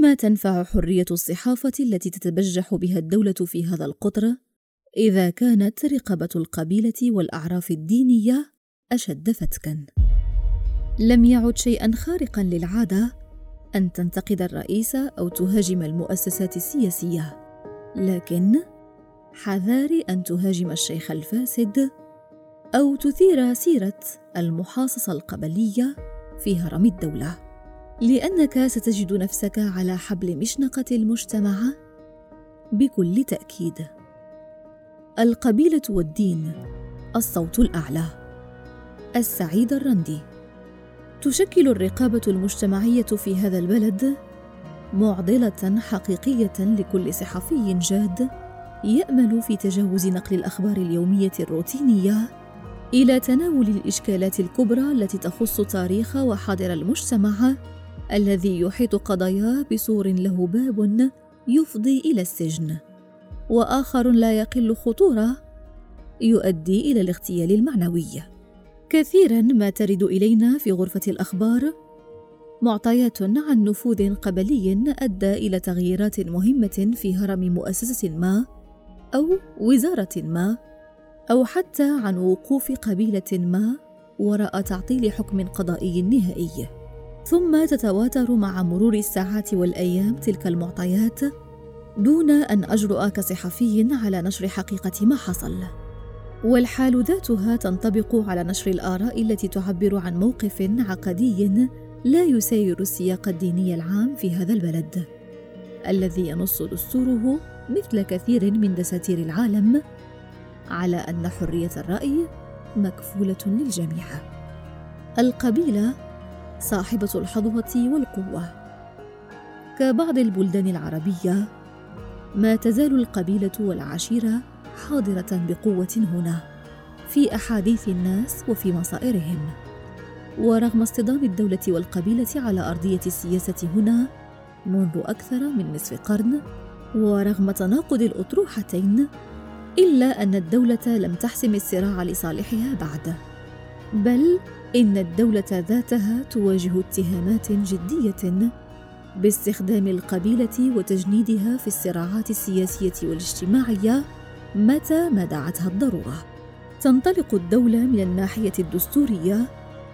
بما تنفع حرية الصحافة التي تتبجح بها الدولة في هذا القطر؟ إذا كانت رقابة القبيلة والأعراف الدينية أشد فتكا. لم يعد شيئا خارقا للعادة أن تنتقد الرئيس أو تهاجم المؤسسات السياسية لكن حذاري أن تهاجم الشيخ الفاسد أو تثير سيرة المحاصصة القبلية في هرم الدولة. لأنك ستجد نفسك على حبل مشنقة المجتمع. بكل تأكيد. القبيلة والدين. الصوت الأعلى. السعيد الرندي. تشكل الرقابة المجتمعية في هذا البلد معضلة حقيقية لكل صحفي جاد يأمل في تجاوز نقل الأخبار اليومية الروتينية إلى تناول الإشكالات الكبرى التي تخص تاريخ وحاضر المجتمع الذي يحيط قضاياه بسور له باب يفضي إلى السجن. وآخر لا يقل خطورة يؤدي إلى الاغتيال المعنوي. كثيرا ما ترد إلينا في غرفة الأخبار معطيات عن نفوذ قبلي أدى إلى تغييرات مهمة في هرم مؤسسة ما أو وزارة ما أو حتى عن وقوف قبيلة ما وراء تعطيل حكم قضائي نهائي. ثم تتواتر مع مرور الساعات والأيام تلك المعطيات دون أن اجرؤ كصحفي على نشر حقيقة ما حصل. والحال ذاتها تنطبق على نشر الآراء التي تعبر عن موقف عقدي لا يسير السياق الديني العام في هذا البلد الذي ينص دستوره مثل كثير من دساتير العالم على أن حرية الرأي مكفولة للجميع. القبيلة صاحبة الحظوة والقوة. كبعض البلدان العربية ما تزال القبيلة والعشيرة حاضرة بقوة هنا في أحاديث الناس وفي مصائرهم. ورغم اصطدام الدولة والقبيلة على أرضية السياسة هنا منذ أكثر من نصف قرن ورغم تناقض الأطروحتين إلا أن الدولة لم تحسم الصراع لصالحها بعد. بل إن الدولة ذاتها تواجه اتهامات جدية باستخدام القبيلة وتجنيدها في الصراعات السياسية والاجتماعية متى ما دعتها الضرورة. تنطلق الدولة من الناحية الدستورية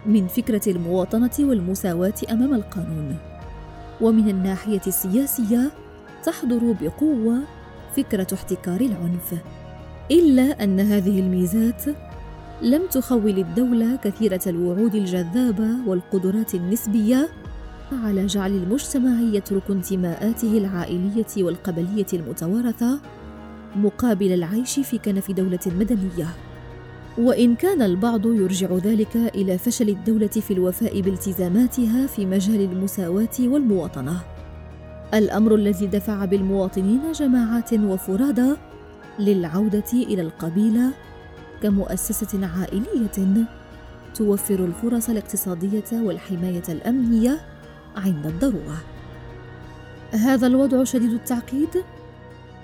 من فكرة المواطنة والمساواة أمام القانون ومن الناحية السياسية تحضر بقوة فكرة احتكار العنف إلا أن هذه الميزات لم تخول الدولة كثيرة الوعود الجذابة والقدرات النسبية على جعل المجتمع يترك انتماءاته العائلية والقبلية المتوارثة مقابل العيش في كنف دولة مدنية. وإن كان البعض يرجع ذلك إلى فشل الدولة في الوفاء بالتزاماتها في مجال المساواة والمواطنة. الأمر الذي دفع بالمواطنين جماعات وفرادى للعودة إلى القبيلة كمؤسسة عائلية توفر الفرص الاقتصادية والحماية الأمنية عند الضرورة. هذا الوضع شديد التعقيد.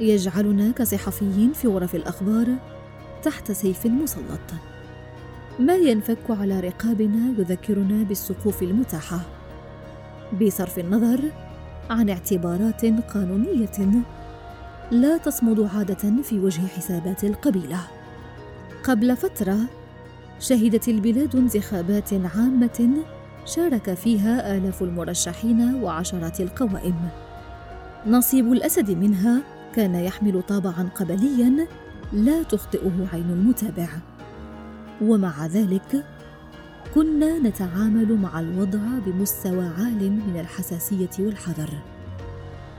يجعلنا كصحفيين في غرف الأخبار تحت سيف مسلط. ما ينفك على رقابنا يذكرنا بالسقوف المتاحة. بصرف النظر عن اعتبارات قانونية لا تصمد عادة في وجه حسابات القبيلة. قبل فترة شهدت البلاد انتخابات عامة شارك فيها آلاف المرشحين وعشرات القوائم. نصيب الأسد منها كان يحمل طابعا قبليا لا تخطئه عين المتابع. ومع ذلك كنا نتعامل مع الوضع بمستوى عال من الحساسية والحذر.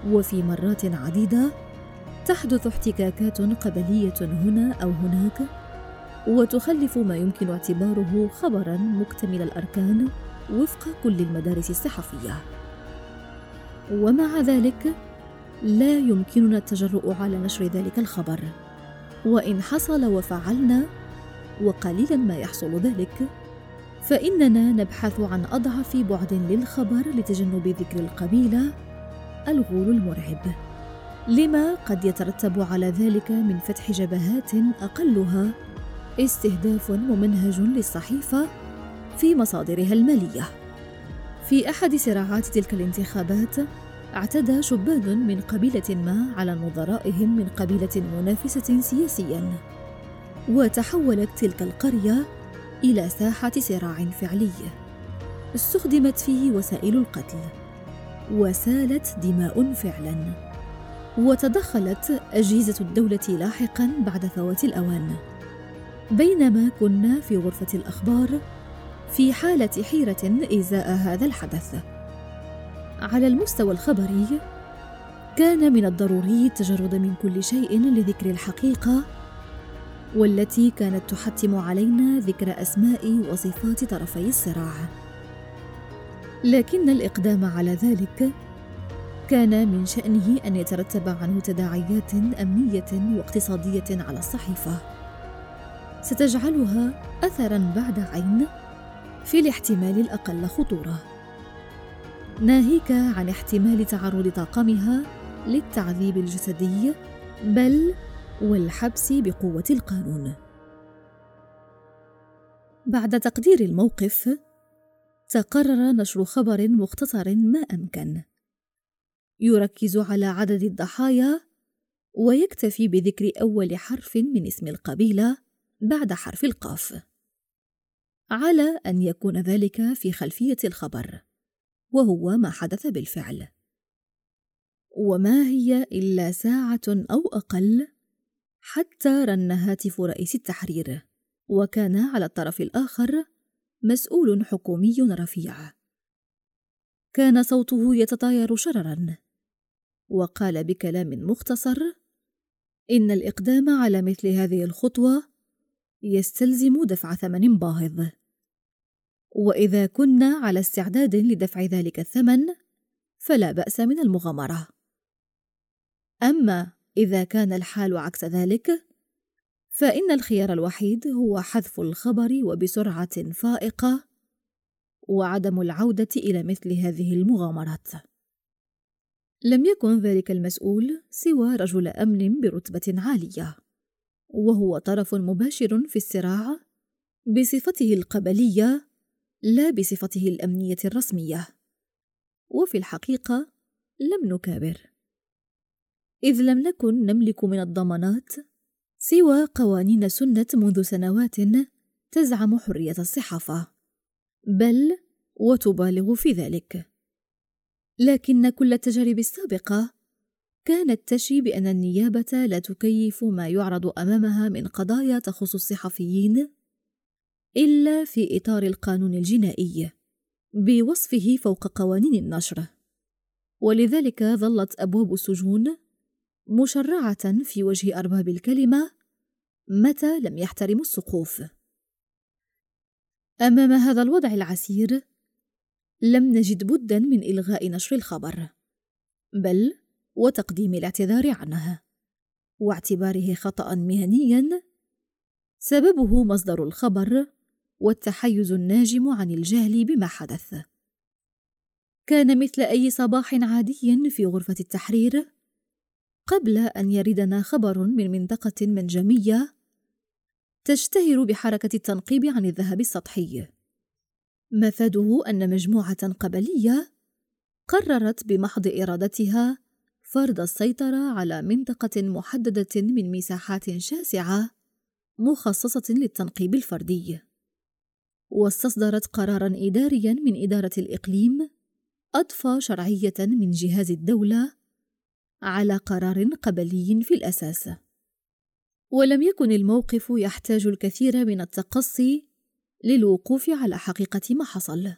وفي مرات عديدة تحدث احتكاكات قبلية هنا أو هناك وتخلف ما يمكن اعتباره خبرا مكتمل الأركان وفق كل المدارس الصحفية. ومع ذلك لا يمكننا التجرؤ على نشر ذلك الخبر. وإن حصل وفعلنا وقليلا ما يحصل ذلك فإننا نبحث عن أضعف بعد للخبر لتجنب ذكر القبيلة الغول المرعب. لما قد يترتب على ذلك من فتح جبهات أقلها استهداف ممنهج للصحيفة في مصادرها المالية. في أحد صراعات تلك الانتخابات اعتدى شبان من قبيلة ما على نظرائهم من قبيلة منافسة سياسيا. وتحولت تلك القرية إلى ساحة صراع فعلي. استخدمت فيه وسائل القتل. وسالت دماء فعلا. وتدخلت أجهزة الدولة لاحقا بعد فوات الأوان. بينما كنا في غرفة الأخبار في حالة حيرة إزاء هذا الحدث. على المستوى الخبري كان من الضروري التجرد من كل شيء لذكر الحقيقة والتي كانت تحتم علينا ذكر أسماء وصفات طرفي الصراع. لكن الإقدام على ذلك كان من شأنه أن يترتب عنه تداعيات أمنية واقتصادية على الصحيفة. ستجعلها أثرا بعد عين في الاحتمال الأقل خطورة. ناهيك عن احتمال تعرض طاقمها للتعذيب الجسدي بل والحبس بقوة القانون. بعد تقدير الموقف تقرر نشر خبر مختصر ما أمكن. يركز على عدد الضحايا ويكتفي بذكر أول حرف من اسم القبيلة بعد حرف القاف. على أن يكون ذلك في خلفية الخبر وهو ما حدث بالفعل. وما هي إلا ساعة أو أقل حتى رن هاتف رئيس التحرير وكان على الطرف الآخر مسؤول حكومي رفيع. كان صوته يتطاير شررا وقال بكلام مختصر إن الإقدام على مثل هذه الخطوة يستلزم دفع ثمن باهظ. وإذا كنا على استعداد لدفع ذلك الثمن فلا بأس من المغامرة. أما إذا كان الحال عكس ذلك فإن الخيار الوحيد هو حذف الخبر وبسرعة فائقة وعدم العودة إلى مثل هذه المغامرات. لم يكن ذلك المسؤول سوى رجل أمن برتبة عالية. وهو طرف مباشر في الصراع بصفته القبلية لا بصفته الأمنية الرسمية. وفي الحقيقة لم نكابر. إذ لم نكن نملك من الضمانات سوى قوانين سنة منذ سنوات تزعم حرية الصحافة بل وتبالغ في ذلك. لكن كل التجارب السابقة كانت تشي بأن النيابة لا تكيف ما يعرض أمامها من قضايا تخص الصحفيين إلا في إطار القانون الجنائي بوصفه فوق قوانين النشر ولذلك ظلت أبواب السجون مشرعة في وجه أرباب الكلمة متى لم يحترموا السقوف. أمام هذا الوضع العسير، لم نجد بدا من إلغاء نشر الخبر، بل وتقديم الاعتذار عنه، واعتباره خطأ مهنيا. سببه مصدر الخبر والتحيز الناجم عن الجهل بما حدث. كان مثل أي صباح عادي في غرفة التحرير. قبل أن يردنا خبر من منطقة منجمية تشتهر بحركة التنقيب عن الذهب السطحي. مفاده أن مجموعة قبلية قررت بمحض إرادتها فرض السيطرة على منطقة محددة من مساحات شاسعة مخصصة للتنقيب الفردي. واستصدرت قرارا إداريا من إدارة الإقليم أضفى شرعية من جهاز الدولة على قرار قبلي في الأساس. ولم يكن الموقف يحتاج الكثير من التقصي للوقوف على حقيقة ما حصل.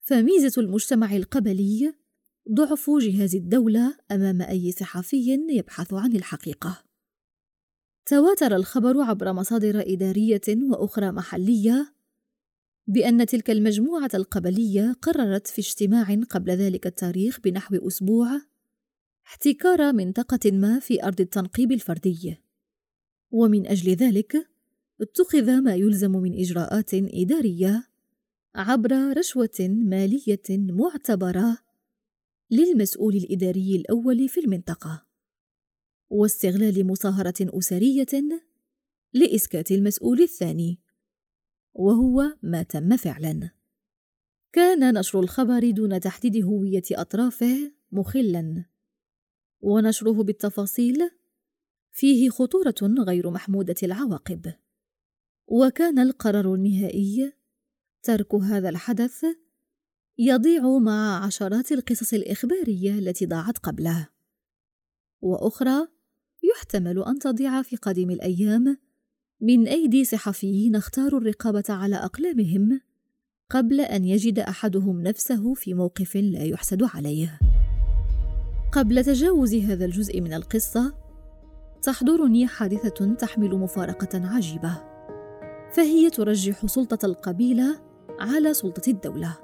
فميزة المجتمع القبلي ضعف جهاز الدولة أمام أي صحفي يبحث عن الحقيقة. تواتر الخبر عبر مصادر إدارية وأخرى محلية بأن تلك المجموعة القبلية قررت في اجتماع قبل ذلك التاريخ بنحو أسبوع احتكار منطقة ما في أرض التنقيب الفردي. ومن أجل ذلك اتخذ ما يلزم من إجراءات إدارية عبر رشوة مالية معتبرة للمسؤول الإداري الأول في المنطقة. واستغلال مصاهرة أسرية لإسكات المسؤول الثاني وهو ما تم فعلا. كان نشر الخبر دون تحديد هوية أطرافه مخلا ونشره بالتفاصيل فيه خطورة غير محمودة العواقب. وكان القرار النهائي ترك هذا الحدث يضيع مع عشرات القصص الإخبارية التي ضاعت قبله. وأخرى يحتمل أن تضيع في قادم الأيام. من أيدي صحفيين اختاروا الرقابة على أقلامهم قبل أن يجد أحدهم نفسه في موقف لا يحسد عليه. قبل تجاوز هذا الجزء من القصة تحضرني حادثة تحمل مفارقة عجيبة. فهي ترجح سلطة القبيلة على سلطة الدولة.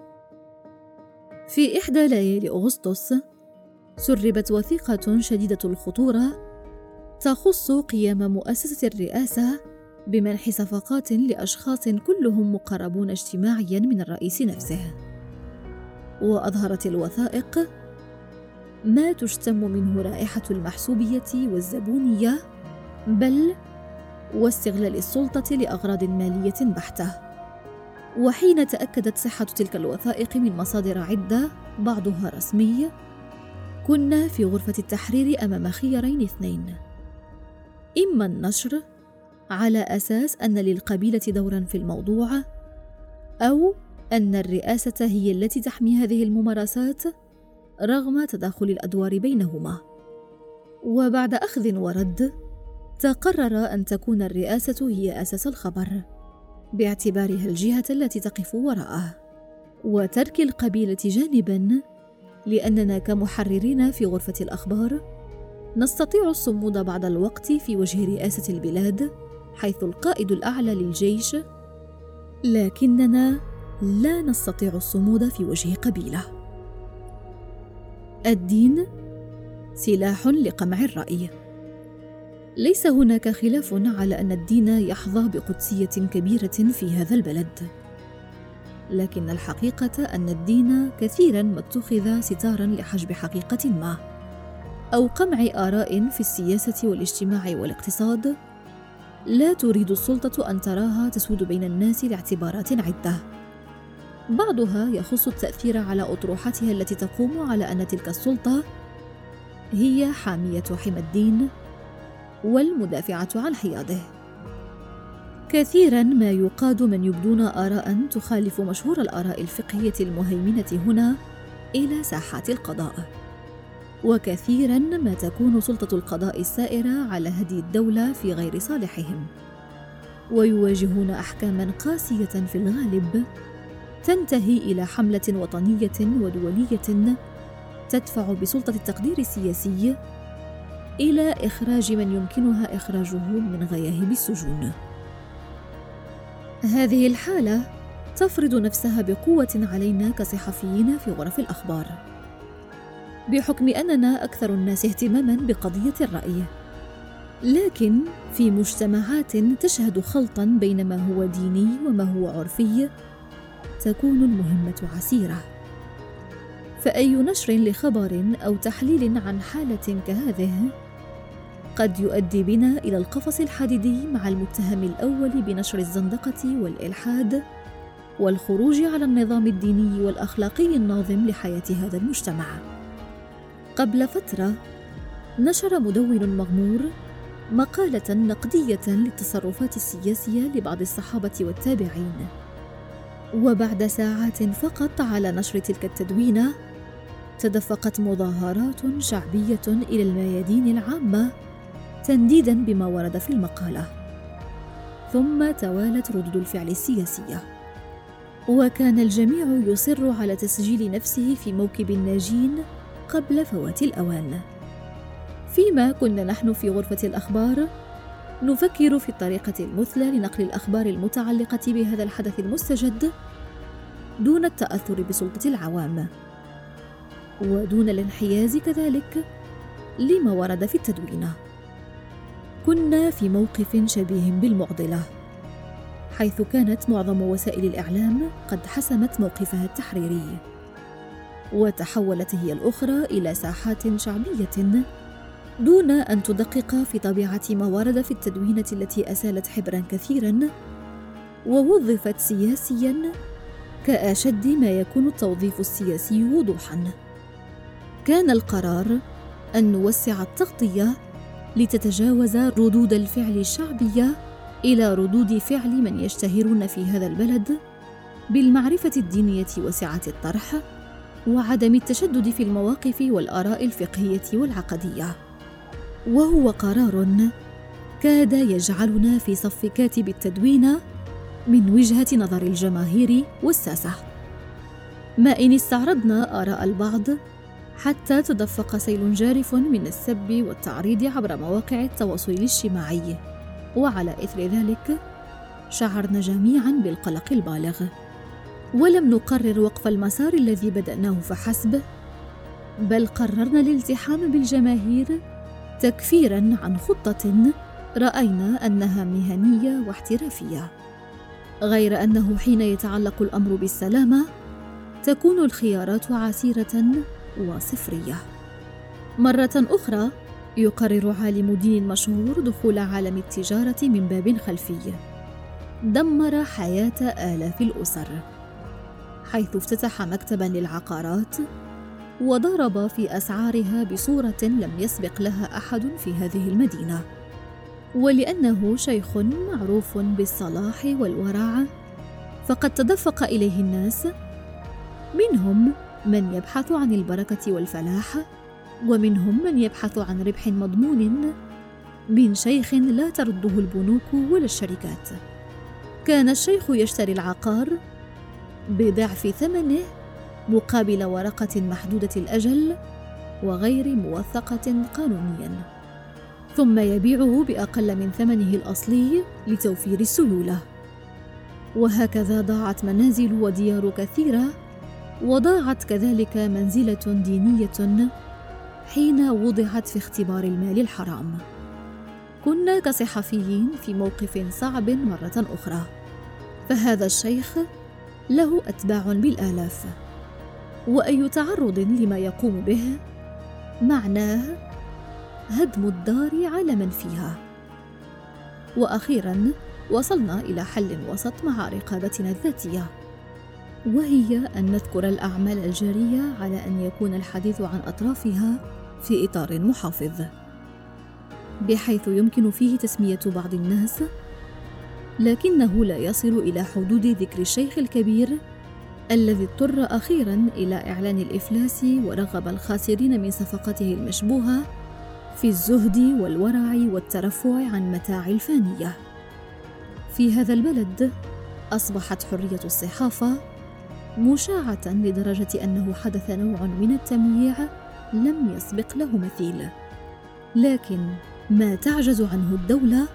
في إحدى ليالي أغسطس سربت وثيقة شديدة الخطورة تخص قيام مؤسسة الرئاسة بمنح صفقات لأشخاص كلهم مقربون اجتماعيا من الرئيس نفسه. وأظهرت الوثائق ما تشتم منه رائحة المحسوبية والزبونية بل واستغلال السلطة لأغراض مالية بحتة. وحين تأكدت صحة تلك الوثائق من مصادر عدة بعضها رسمي كنا في غرفة التحرير أمام خيارين اثنين. إما النشر على أساس أن للقبيلة دورا في الموضوع أو أن الرئاسة هي التي تحمي هذه الممارسات رغم تداخل الأدوار بينهما. وبعد أخذ ورد تقرر أن تكون الرئاسة هي أساس الخبر. باعتبارها الجهة التي تقف وراءه. وترك القبيلة جانبا لأننا كمحررين في غرفة الأخبار نستطيع الصمود بعض الوقت في وجه رئاسة البلاد حيث القائد الأعلى للجيش. لكننا لا نستطيع الصمود في وجه قبيلة. الدين سلاح لقمع الرأي. ليس هناك خلاف على أن الدين يحظى بقدسية كبيرة في هذا البلد. لكن الحقيقة أن الدين كثيرا ما اتخذ ستارا لحجب حقيقة ما أو قمع آراء في السياسة والاجتماع والاقتصاد. لا تريد السلطة أن تراها تسود بين الناس لاعتبارات عدة. بعضها يخص التأثير على أطروحتها التي تقوم على أن تلك السلطة هي حامية حمى الدين. والمدافعة عن حياضه كثيرا ما يقاد من يبدون آراء تخالف مشهور الآراء الفقهية المهيمنة هنا إلى ساحات القضاء. وكثيرا ما تكون سلطة القضاء السائرة على هدي الدولة في غير صالحهم. ويواجهون احكاما قاسية في الغالب تنتهي إلى حملة وطنية ودولية تدفع بسلطة التقدير السياسي إلى إخراج من يمكنها إخراجه من غياهب السجون. هذه الحالة تفرض نفسها بقوة علينا كصحفيين في غرف الأخبار بحكم أننا أكثر الناس اهتماما بقضية الرأي. لكن في مجتمعات تشهد خلطا بين ما هو ديني وما هو عرفي تكون المهمة عسيرة. فأي نشر لخبر أو تحليل عن حالة كهذه قد يؤدي بنا إلى القفص الحديدي مع المتهم الأول بنشر الزندقة والإلحاد والخروج على النظام الديني والأخلاقي الناظم لحياة هذا المجتمع. قبل فترة نشر مدون مغمور مقالة نقدية للتصرفات السياسية لبعض الصحابة والتابعين. وبعد ساعات فقط على نشر تلك التدوينة تدفقت مظاهرات شعبية إلى الميادين العامة تنديدا بما ورد في المقالة. ثم توالت ردود الفعل السياسية. وكان الجميع يصر على تسجيل نفسه في موكب الناجين قبل فوات الأوان. فيما كنا نحن في غرفة الأخبار نفكر في الطريقة المثلى لنقل الأخبار المتعلقة بهذا الحدث المستجد دون التأثر بسلطة العوام. ودون الانحياز كذلك لما ورد في التدوينة. كنا في موقف شبيه بالمعضلة حيث كانت معظم وسائل الإعلام قد حسمت موقفها التحريري. وتحولت هي الأخرى إلى ساحات شعبية دون أن تدقق في طبيعة ما ورد في التدوينة التي أسالت حبرا كثيرا ووظفت سياسيا كأشد ما يكون التوظيف السياسي وضوحا. كان القرار أن نوسع التغطية لتتجاوز ردود الفعل الشعبية إلى ردود فعل من يشتهرون في هذا البلد بالمعرفة الدينية وسعة الطرح وعدم التشدد في المواقف والآراء الفقهية والعقدية. وهو قرار كاد يجعلنا في صف كاتب التدوين من وجهة نظر الجماهير والساسة. ما إن استعرضنا آراء البعض حتى تدفق سيل جارف من السب والتعريض عبر مواقع التواصل الاجتماعي. وعلى إثر ذلك شعرنا جميعا بالقلق البالغ. ولم نقرر وقف المسار الذي بدأناه فحسب بل قررنا الالتحام بالجماهير تكفيرا عن خطة رأينا أنها مهنية واحترافية. غير أنه حين يتعلق الأمر بالسلامة تكون الخيارات عسيرة وصفرية. مرة أخرى يقرر عالم دين مشهور دخول عالم التجارة من باب خلفي. دمر حياة آلاف الأسر. حيث افتتح مكتبا للعقارات وضرب في أسعارها بصورة لم يسبق لها أحد في هذه المدينة. ولأنه شيخ معروف بالصلاح والورع فقد تدفق إليه الناس منهم من يبحث عن البركة والفلاح ومنهم من يبحث عن ربح مضمون من شيخ لا ترده البنوك ولا الشركات. كان الشيخ يشتري العقار بضعف ثمنه مقابل ورقة محدودة الأجل وغير موثقة قانونيا. ثم يبيعه بأقل من ثمنه الأصلي لتوفير السيولة. وهكذا ضاعت منازل وديار كثيرة وضاعت كذلك منزلة دينية حين وضعت في اختبار المال الحرام. كنا كصحفيين في موقف صعب مرة أخرى. فهذا الشيخ له أتباع بالآلاف. وأي تعرض لما يقوم به معناه هدم الدار على من فيها. وأخيرا وصلنا إلى حل وسط مع رقابتنا الذاتية. وهي أن نذكر الأعمال الجارية على أن يكون الحديث عن أطرافها في إطار محافظ. بحيث يمكن فيه تسمية بعض الناس لكنه لا يصل إلى حدود ذكر الشيخ الكبير الذي اضطر أخيرا إلى إعلان الإفلاس ورغب الخاسرين من صفقته المشبوهة في الزهد والورع والترفع عن متاع الفانية. في هذا البلد أصبحت حرية الصحافة مشاعة لدرجة أنه حدث نوع من التمييع لم يسبق له مثيل. لكن ما تعجز عنه الدولة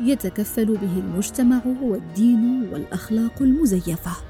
يتكفل به المجتمع والدين والأخلاق المزيفة.